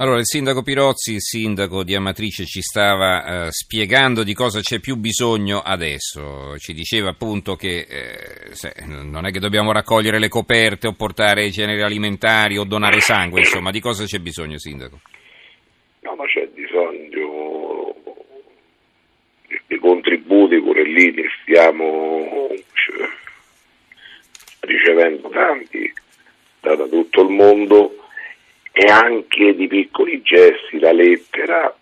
Allora, il sindaco Pirozzi, il sindaco di Amatrice, ci stava eh, spiegando di cosa c'è più bisogno adesso. Ci diceva appunto che eh, se, non è che dobbiamo raccogliere le coperte o portare generi alimentari o donare sangue, insomma, di cosa c'è bisogno, sindaco? No, ma c'è bisogno dei contributi, pure lì ne stiamo cioè, ricevendo tanti da tutto il mondo e anche di piccoli gesti, la lettera,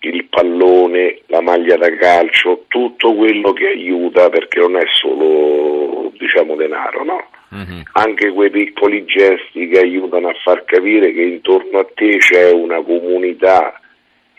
il pallone, la maglia da calcio, tutto quello che aiuta perché non è solo diciamo denaro, no? Mm-hmm. Anche quei piccoli gesti che aiutano a far capire che intorno a te c'è una comunità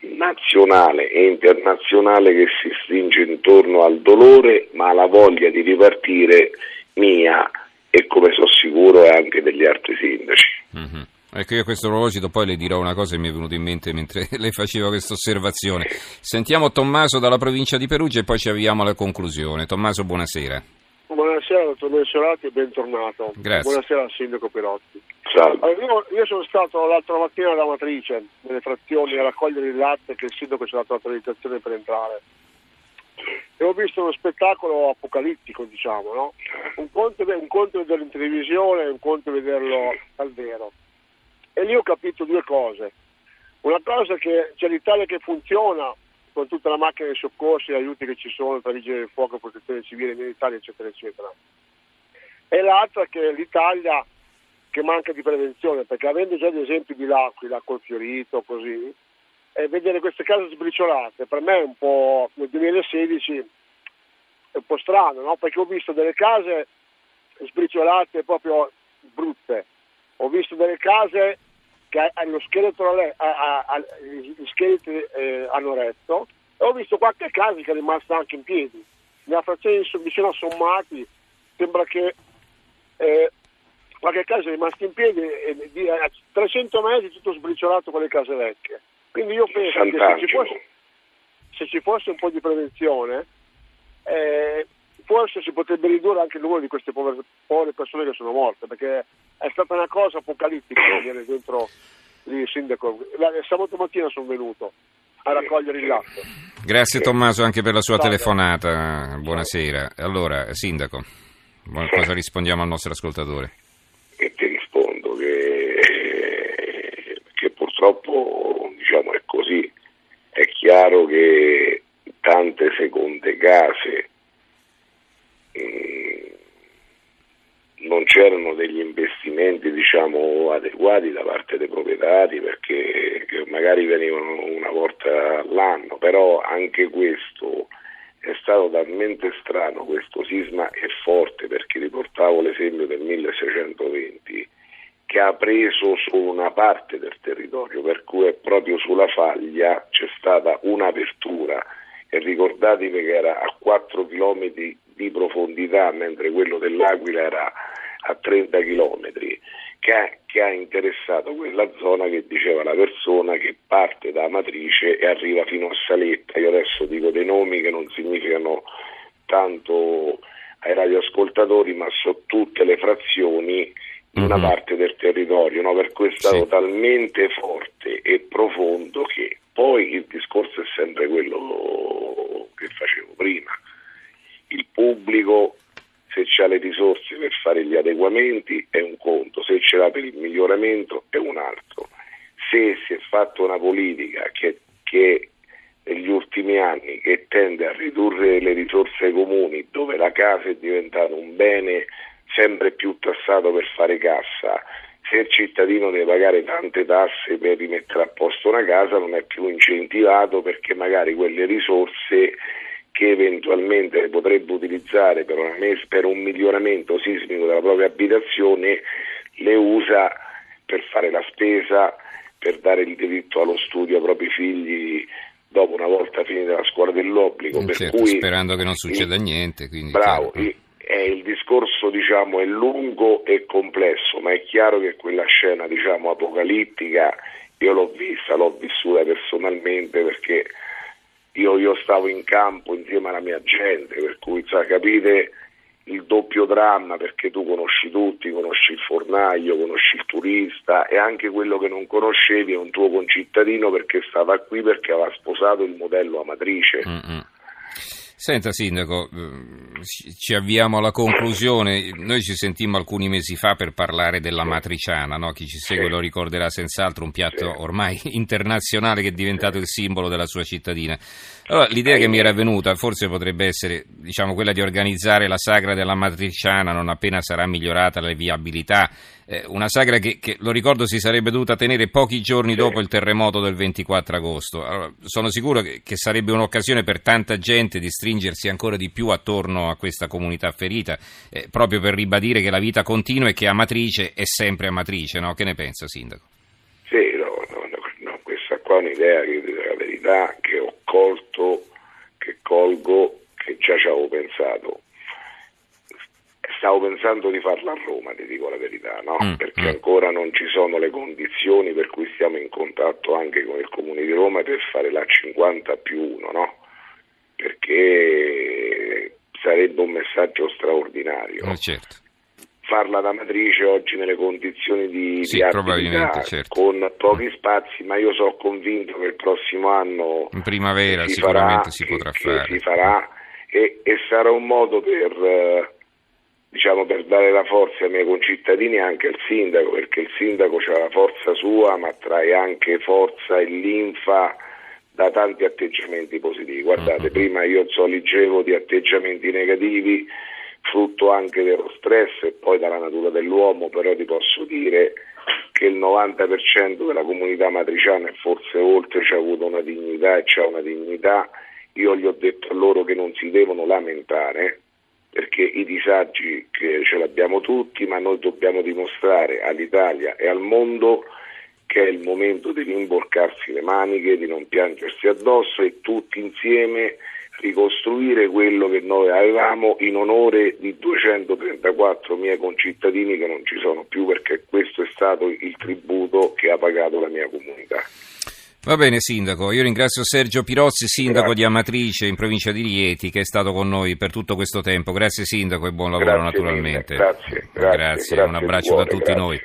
nazionale e internazionale che si stringe intorno al dolore, ma alla voglia di ripartire mia e come sono sicuro anche degli altri sindaci. Mm-hmm. Ecco, io a questo proposito poi le dirò una cosa che mi è venuta in mente mentre lei faceva questa osservazione. Sentiamo Tommaso dalla provincia di Perugia e poi ci avviamo alla conclusione. Tommaso, buonasera. Buonasera, dottor Mensolati e bentornato. Grazie. Buonasera al sindaco Pirotti. Salve. Allora, io, io, sono stato l'altra mattina ad Amatrice, nelle frazioni, a raccogliere il latte che il sindaco ci ha dato l'autorizzazione per entrare. E ho visto uno spettacolo apocalittico, diciamo, no? Un conto, un conto vederlo in televisione, un conto vederlo al vero. E lì ho capito due cose. Una cosa è che c'è l'Italia che funziona con tutta la macchina dei soccorsi, gli aiuti che ci sono tra vigili del fuoco, protezione civile, militari, eccetera, eccetera. E l'altra è che l'Italia che manca di prevenzione, perché avendo già gli esempi di L'Aquila col Fiorito, così, e vedere queste case sbriciolate, per me è un po', nel 2016, è un po' strano, no? perché ho visto delle case sbriciolate proprio brutte, ho visto delle case che lo scheletro, a, a, gli scheletri eh, hanno retto e ho visto qualche casa che è rimasta anche in piedi. Nella frazione vicino a Sommati sembra che eh, qualche casa è rimasta in piedi e di, a 300 metri tutto sbriciolato con le case vecchie. Quindi io penso che se ci, fosse, se ci fosse un po' di prevenzione eh, forse si potrebbe ridurre anche il numero di queste povere, povere persone che sono morte, perché è stata una cosa apocalittica venire dentro il sindaco. Sabato mattina sono venuto a raccogliere il latte. Grazie Tommaso anche per la sua telefonata. Buonasera. Allora, sindaco, cosa rispondiamo al nostro ascoltatore? E ti rispondo che, che purtroppo diciamo, è così. È chiaro che tante seconde case non c'erano degli investimenti diciamo, adeguati da parte dei proprietari perché magari venivano una volta all'anno, però anche questo è stato talmente strano, questo sisma è forte perché riportavo l'esempio del 1620 che ha preso solo una parte del territorio, per cui è proprio sulla faglia c'è stata un'apertura. E ricordatevi che era a 4 km di profondità mentre quello dell'Aquila era a 30 km, che ha, che ha interessato quella zona che diceva la persona che parte da Amatrice e arriva fino a Saletta. Io adesso dico dei nomi che non significano tanto ai radioascoltatori, ma so tutte le frazioni di una mm-hmm. parte del territorio, no? per cui è stato sì. talmente forte e profondo che poi il discorso è sempre quello che facevo prima. Il pubblico se c'ha le risorse per fare gli adeguamenti è un conto, per il miglioramento è un altro. Se si è fatta una politica che, che negli ultimi anni che tende a ridurre le risorse ai comuni, dove la casa è diventata un bene sempre più tassato per fare cassa, se il cittadino deve pagare tante tasse per rimettere a posto una casa non è più incentivato perché magari quelle risorse che eventualmente potrebbe utilizzare per un miglioramento sismico della propria abitazione le usa per fare la spesa, per dare il diritto allo studio ai propri figli dopo una volta finita la scuola dell'obbligo. Mm, per certo, cui, sperando che non succeda niente. Quindi, bravo, chiaro. è il discorso diciamo, è lungo e complesso, ma è chiaro che quella scena diciamo, apocalittica io l'ho vista, l'ho vissuta personalmente perché io, io stavo in campo insieme alla mia gente, per cui sa, capite il doppio dramma perché tu conosci tutti, conosci il fornaio, conosci il turista e anche quello che non conoscevi è un tuo concittadino perché stava qui perché aveva sposato il modello amatrice. Mm-mm. Senta Sindaco, eh, ci avviamo alla conclusione, noi ci sentimmo alcuni mesi fa per parlare della matriciana, no? chi ci segue lo ricorderà senz'altro, un piatto ormai internazionale che è diventato il simbolo della sua cittadina. Allora, l'idea che mi era venuta forse potrebbe essere diciamo, quella di organizzare la sagra della matriciana non appena sarà migliorata la viabilità, eh, una sagra che, che, lo ricordo si sarebbe dovuta tenere pochi giorni Sì. dopo il terremoto del 24 agosto. Allora, sono sicuro che, che sarebbe un'occasione per tanta gente di stringersi ancora di più attorno a questa comunità ferita, eh, proprio per ribadire che la vita continua e che Amatrice è sempre Amatrice, no? Che ne pensa, Sindaco? Sì, no, no, no, questa qua è un'idea che dico la verità che ho colto, che colgo, che già ci avevo pensato. Stavo pensando di farla a Roma, ti dico la verità, no? Mm, Perché mm. ancora non ci sono le condizioni per cui stiamo in contatto anche con il Comune di Roma per fare la 50 più 1, no? Perché sarebbe un messaggio straordinario Eh, certo. farla da matrice oggi nelle condizioni di, Sì, di attività, certo. con pochi spazi, ma io sono convinto che il prossimo anno In primavera si sicuramente farà, si che- potrà che fare. si farà e, e sarà un modo per, eh, diciamo, per dare la forza ai miei concittadini e anche al sindaco, perché il sindaco ha la forza sua, ma trae anche forza e linfa da tanti atteggiamenti positivi. Guardate, Mm-hmm. prima io leggevo di atteggiamenti negativi, frutto anche dello stress e poi dalla natura dell'uomo, però ti posso dire che il 90% della comunità matriciana e forse oltre c'ha avuto una dignità e c'ha una dignità. Io gli ho detto a loro che non si devono lamentare perché i disagi ce l'abbiamo tutti, ma noi dobbiamo dimostrare all'Italia e al mondo che è il momento di rimborcarsi le maniche, di non piangersi addosso e tutti insieme ricostruire quello che noi avevamo in onore di 234 miei concittadini che non ci sono più perché questo è stato il tributo che ha pagato la mia comunità. Va bene Sindaco, io ringrazio Sergio Pirozzi, Sindaco Grazie. di Amatrice in provincia di Rieti, che è stato con noi per tutto questo tempo. Grazie Sindaco e buon lavoro Grazie naturalmente. grazie, grazie, grazie, un abbraccio cuore, da tutti noi.